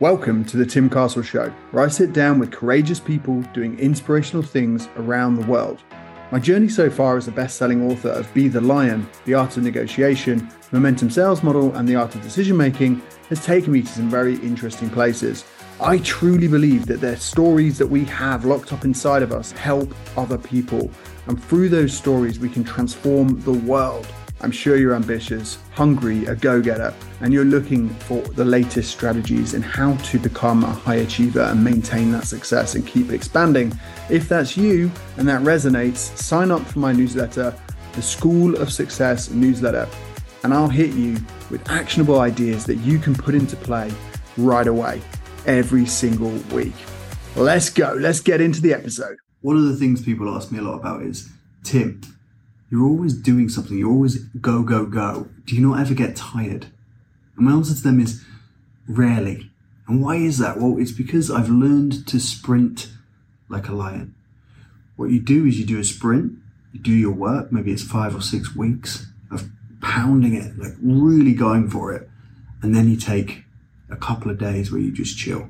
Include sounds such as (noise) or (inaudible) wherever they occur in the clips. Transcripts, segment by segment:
Welcome to the Tim Castle Show, where I sit down with courageous people doing inspirational things around the world. My journey so far as the best selling author of Be the Lion, The Art of Negotiation, Momentum Sales Model, and The Art of Decision Making has taken me to some very interesting places. I truly believe that the stories that we have locked up inside of us help other people, and through those stories, we can transform the world. I'm sure you're ambitious, hungry, a go getter, and you're looking for the latest strategies in how to become a high achiever and maintain that success and keep expanding. If that's you and that resonates, sign up for my newsletter, the School of Success newsletter, and I'll hit you with actionable ideas that you can put into play right away every single week. Let's go. Let's get into the episode. One of the things people ask me a lot about is Tim, you're always doing something. You're always go, go, go. Do you not ever get tired? And my answer to them is rarely. And why is that? Well, it's because I've learned to sprint like a lion. What you do is you do a sprint, you do your work, maybe it's five or six weeks of pounding it, like really going for it. And then you take a couple of days where you just chill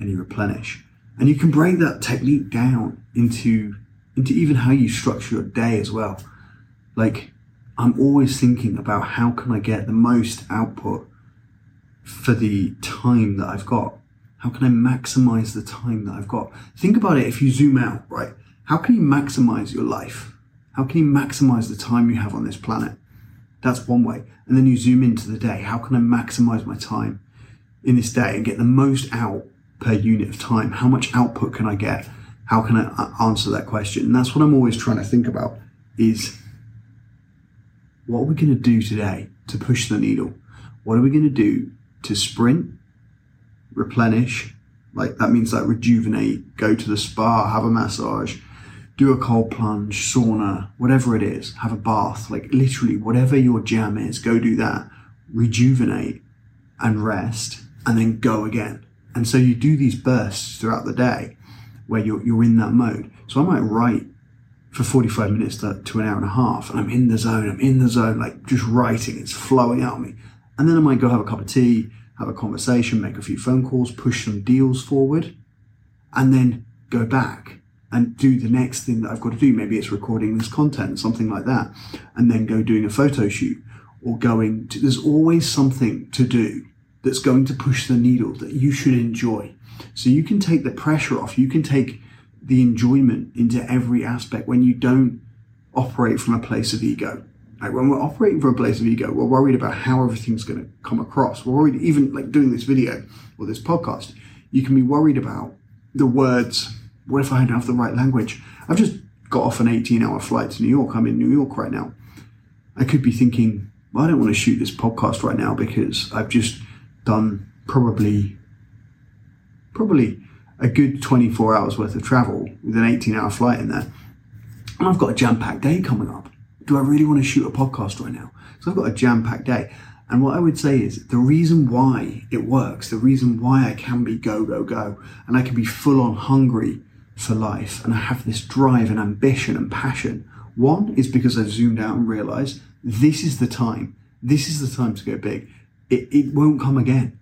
and you replenish. And you can break that technique down into, into even how you structure your day as well like I'm always thinking about how can I get the most output for the time that I've got? How can I maximize the time that I've got? Think about it if you zoom out, right? How can you maximize your life? How can you maximize the time you have on this planet? That's one way. And then you zoom into the day. How can I maximize my time in this day and get the most out per unit of time? How much output can I get? How can I uh, answer that question? And that's what I'm always trying to think about is what are we going to do today to push the needle? What are we going to do to sprint, replenish? Like that means like rejuvenate, go to the spa, have a massage, do a cold plunge, sauna, whatever it is, have a bath, like literally whatever your jam is, go do that, rejuvenate and rest, and then go again. And so you do these bursts throughout the day where you're, you're in that mode. So I might write for 45 minutes to, to an hour and a half and I'm in the zone, I'm in the zone, like just writing, it's flowing out of me. And then I might go have a cup of tea, have a conversation, make a few phone calls, push some deals forward, and then go back and do the next thing that I've got to do. Maybe it's recording this content, something like that, and then go doing a photo shoot or going to, there's always something to do that's going to push the needle that you should enjoy. So you can take the pressure off. You can take the enjoyment into every aspect when you don't operate from a place of ego. Like when we're operating from a place of ego, we're worried about how everything's going to come across. We're worried, even like doing this video or this podcast, you can be worried about the words. What if I don't have the right language? I've just got off an 18 hour flight to New York. I'm in New York right now. I could be thinking, well, I don't want to shoot this podcast right now because I've just done probably, probably a good 24 hours worth of travel with an 18 hour flight in there. And I've got a jam packed day coming up. Do I really want to shoot a podcast right now? So I've got a jam packed day. And what I would say is the reason why it works, the reason why I can be go, go, go, and I can be full on hungry for life, and I have this drive and ambition and passion. One is because I've zoomed out and realized this is the time. This is the time to go big. It, it won't come again.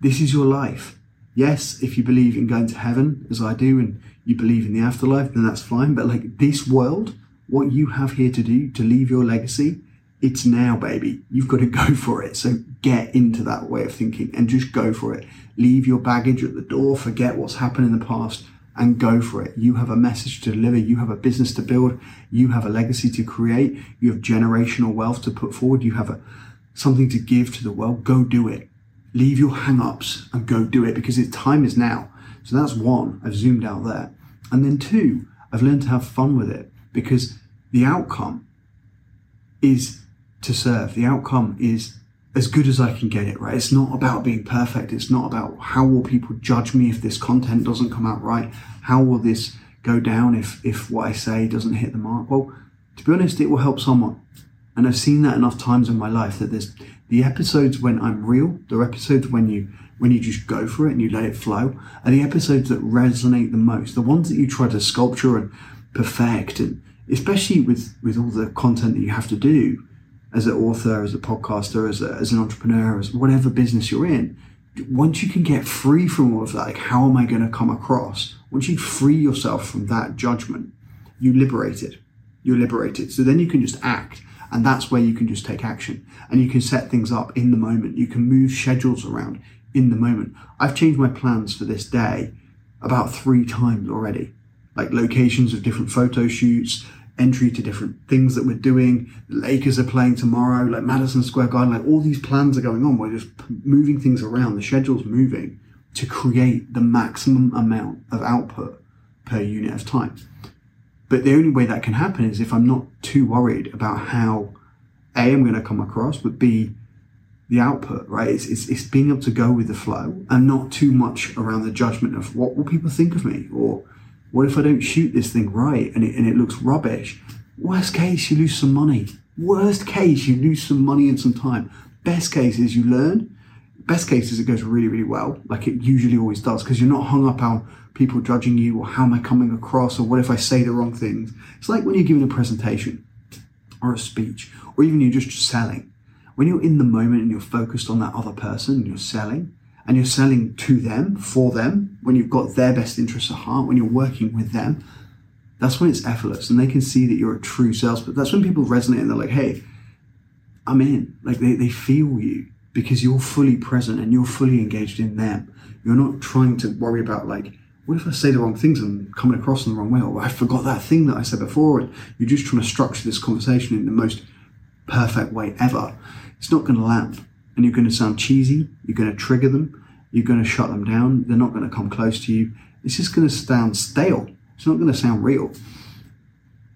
This is your life. Yes, if you believe in going to heaven, as I do, and you believe in the afterlife, then that's fine. But like this world, what you have here to do to leave your legacy, it's now, baby. You've got to go for it. So get into that way of thinking and just go for it. Leave your baggage at the door, forget what's happened in the past, and go for it. You have a message to deliver. You have a business to build. You have a legacy to create. You have generational wealth to put forward. You have a, something to give to the world. Go do it leave your hang ups and go do it because its time is now. So that's one, I've zoomed out there. And then two, I've learned to have fun with it because the outcome is to serve. The outcome is as good as I can get it, right? It's not about being perfect. It's not about how will people judge me if this content doesn't come out right? How will this go down if, if what I say doesn't hit the mark? Well, to be honest, it will help someone. And I've seen that enough times in my life that there's the episodes when I'm real, the episodes when you when you just go for it and you let it flow, are the episodes that resonate the most. The ones that you try to sculpture and perfect, and especially with with all the content that you have to do as an author, as a podcaster, as, a, as an entrepreneur, as whatever business you're in, once you can get free from all of that, like how am I going to come across? Once you free yourself from that judgment, you liberated. You're liberated. So then you can just act. And that's where you can just take action and you can set things up in the moment. You can move schedules around in the moment. I've changed my plans for this day about three times already, like locations of different photo shoots, entry to different things that we're doing. The Lakers are playing tomorrow, like Madison Square Garden, like all these plans are going on. We're just moving things around. The schedule's moving to create the maximum amount of output per unit of time. But the only way that can happen is if I'm not too worried about how A, I'm going to come across, but B, the output, right? It's, it's, it's being able to go with the flow and not too much around the judgment of what will people think of me or what if I don't shoot this thing right and it, and it looks rubbish? Worst case, you lose some money. Worst case, you lose some money and some time. Best case is you learn. Best case is it goes really, really well, like it usually always does, because you're not hung up on people judging you or how am I coming across or what if I say the wrong things. It's like when you're giving a presentation or a speech or even you're just selling. When you're in the moment and you're focused on that other person and you're selling, and you're selling to them, for them, when you've got their best interests at heart, when you're working with them, that's when it's effortless and they can see that you're a true salesperson. That's when people resonate and they're like, hey, I'm in. Like they, they feel you because you're fully present and you're fully engaged in them. You're not trying to worry about like, what if I say the wrong things and coming across in the wrong way? Or I forgot that thing that I said before. And you're just trying to structure this conversation in the most perfect way ever. It's not going to land and you're going to sound cheesy. You're going to trigger them. You're going to shut them down. They're not going to come close to you. It's just going to sound stale. It's not going to sound real.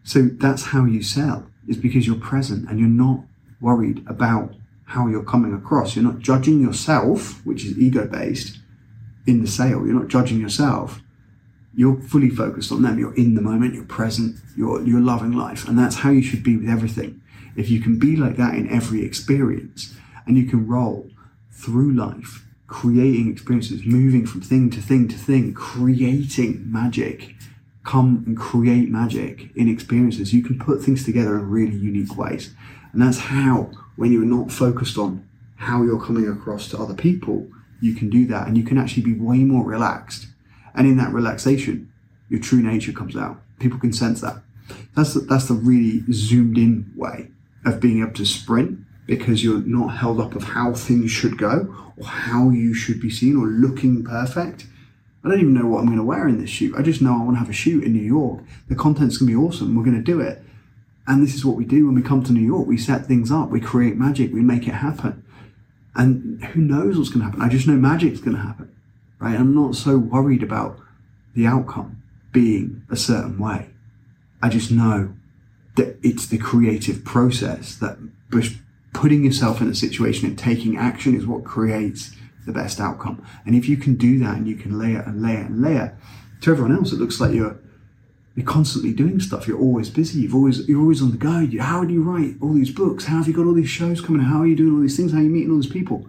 So that's how you sell, is because you're present and you're not worried about how you're coming across. You're not judging yourself, which is ego based, in the sale. You're not judging yourself. You're fully focused on them. You're in the moment. You're present. You're, you're loving life. And that's how you should be with everything. If you can be like that in every experience, and you can roll through life, creating experiences, moving from thing to thing to thing, creating magic. Come and create magic in experiences. You can put things together in really unique ways. And that's how, when you're not focused on how you're coming across to other people, you can do that and you can actually be way more relaxed. And in that relaxation, your true nature comes out. People can sense that. That's the, that's the really zoomed in way of being able to sprint because you're not held up of how things should go or how you should be seen or looking perfect. I don't even know what I'm going to wear in this shoot. I just know I want to have a shoot in New York. The content's going to be awesome. We're going to do it. And this is what we do when we come to New York. We set things up, we create magic, we make it happen. And who knows what's going to happen? I just know magic's going to happen, right? I'm not so worried about the outcome being a certain way. I just know that it's the creative process that putting yourself in a situation and taking action is what creates the best outcome. And if you can do that and you can layer and layer and layer, to everyone else, it looks like you're you're constantly doing stuff. You're always busy. You've always you're always on the go. How do you write all these books? How have you got all these shows coming? How are you doing all these things? How are you meeting all these people?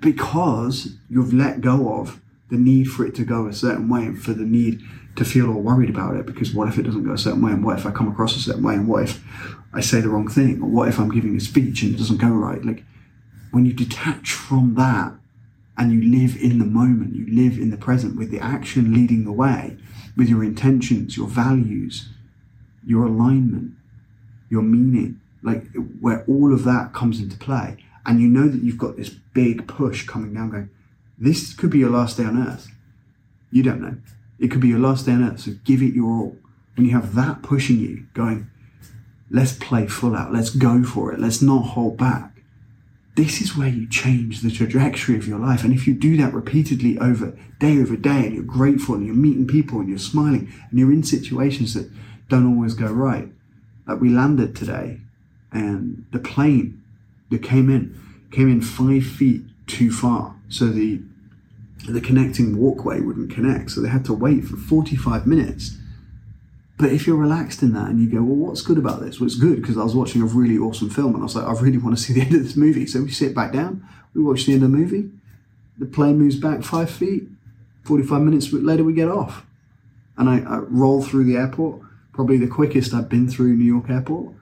Because you've let go of the need for it to go a certain way and for the need to feel all worried about it. Because what if it doesn't go a certain way? And what if I come across a certain way? And what if I say the wrong thing? Or what if I'm giving a speech and it doesn't go right? Like when you detach from that and you live in the moment, you live in the present with the action leading the way, with your intentions, your values, your alignment, your meaning, like where all of that comes into play. And you know that you've got this big push coming down going, this could be your last day on earth. You don't know. It could be your last day on earth. So give it your all. When you have that pushing you, going, let's play full out, let's go for it, let's not hold back. This is where you change the trajectory of your life. And if you do that repeatedly over day over day, and you're grateful and you're meeting people and you're smiling and you're in situations that don't always go right. Like we landed today and the plane that came in came in five feet too far. So the the connecting walkway wouldn't connect. So they had to wait for 45 minutes. But if you're relaxed in that and you go, well, what's good about this? Well, it's good because I was watching a really awesome film and I was like, I really want to see the (laughs) end of this movie. So we sit back down, we watch the end of the movie, the plane moves back five feet, 45 minutes later we get off. And I, I roll through the airport, probably the quickest I've been through New York airport,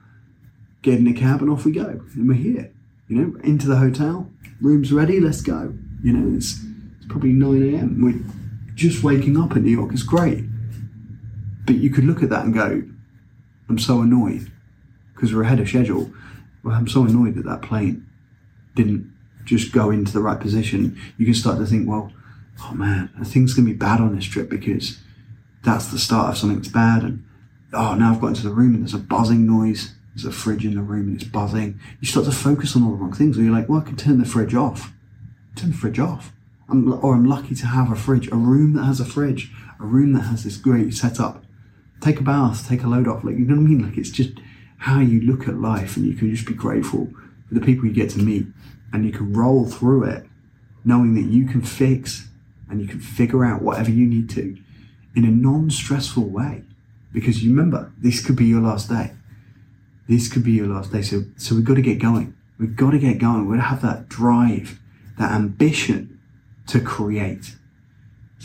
get in a cab and off we go. And we're here, you know, into the hotel, rooms ready, let's go You know, it's, it's probably 9 a.m. We're just waking up in New York. It's great. But you could look at that and go, I'm so annoyed because we're ahead of schedule. Well, I'm so annoyed that that plane didn't just go into the right position. You can start to think, well, oh man, things going to be bad on this trip because that's the start of something that's bad. And oh, now I've got into the room and there's a buzzing noise. There's a fridge in the room and it's buzzing. You start to focus on all the wrong things. Where you're like, well, I can turn the fridge off. Turn the fridge off. I'm, or I'm lucky to have a fridge, a room that has a fridge, a room that has this great setup. Take a bath, take a load off. Like, you know what I mean? Like, it's just how you look at life and you can just be grateful for the people you get to meet and you can roll through it knowing that you can fix and you can figure out whatever you need to in a non-stressful way. Because you remember this could be your last day. This could be your last day. So so we've got to get going. We've got to get going. We've got to have that drive that ambition to create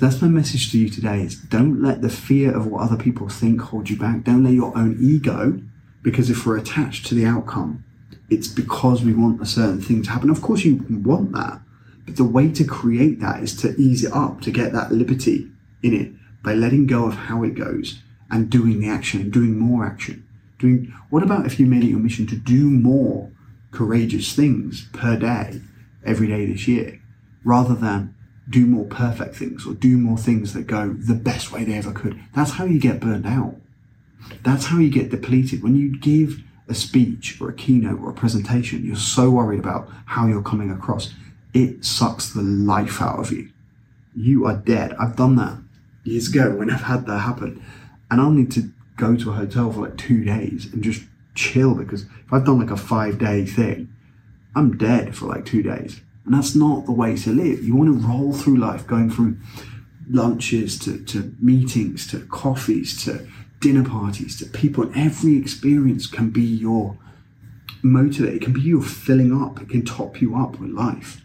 so that's my message to you today is don't let the fear of what other people think hold you back. Don't let your own ego because if we're attached to the outcome it's because we want a certain thing to happen. Of course you want that but the way to create that is to ease it up to get that liberty in it by letting go of how it goes and doing the action and doing more action. Doing what about if you made it your mission to do more courageous things per day every day this year rather than do more perfect things or do more things that go the best way they ever could. That's how you get burned out. That's how you get depleted. When you give a speech or a keynote or a presentation you're so worried about how you're coming across. It sucks the life out of you. You are dead. I've done that years ago when i've had that happen. And i'll need to go to a hotel for like two days and just chill because if I've done like a five day thing, I'm dead for like two days. And that's not the way to live. You want to roll through life going from lunches to, to meetings to coffees to dinner parties to people. And every experience can be your motivator. It can be your filling up. It can top you up with life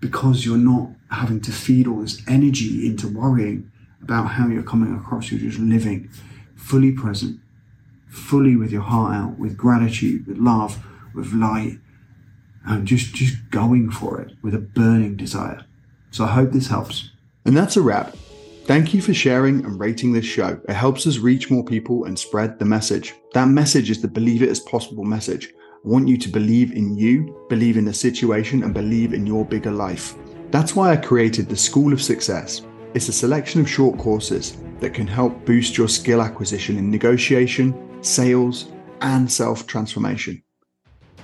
because you're not having to feed all this energy into worrying about how you're coming across. You're just living fully present, fully with your heart out, with gratitude, with love, with light, and just just going for it with a burning desire. So I hope this helps. And that's a wrap. Thank you for sharing and rating this show. It helps us reach more people and spread the message. That message is the believe it as possible message. I want you to believe in you, believe in the situation, and believe in your bigger life. That's why I created the School of Success. It's a selection of short courses that can help boost your skill acquisition in negotiation, sales, and self transformation.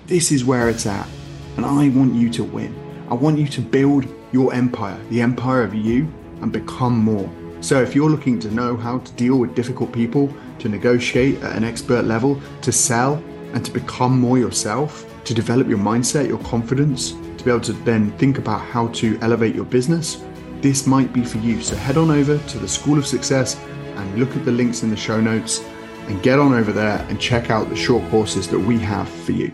This is where it's at, and I want you to win. I want you to build your empire, the empire of you, and become more. So, if you're looking to know how to deal with difficult people, to negotiate at an expert level, to sell, and to become more yourself, to develop your mindset, your confidence, to be able to then think about how to elevate your business, this might be for you. So head on over to the School of Success and look at the links in the show notes and get on over there and check out the short courses that we have for you.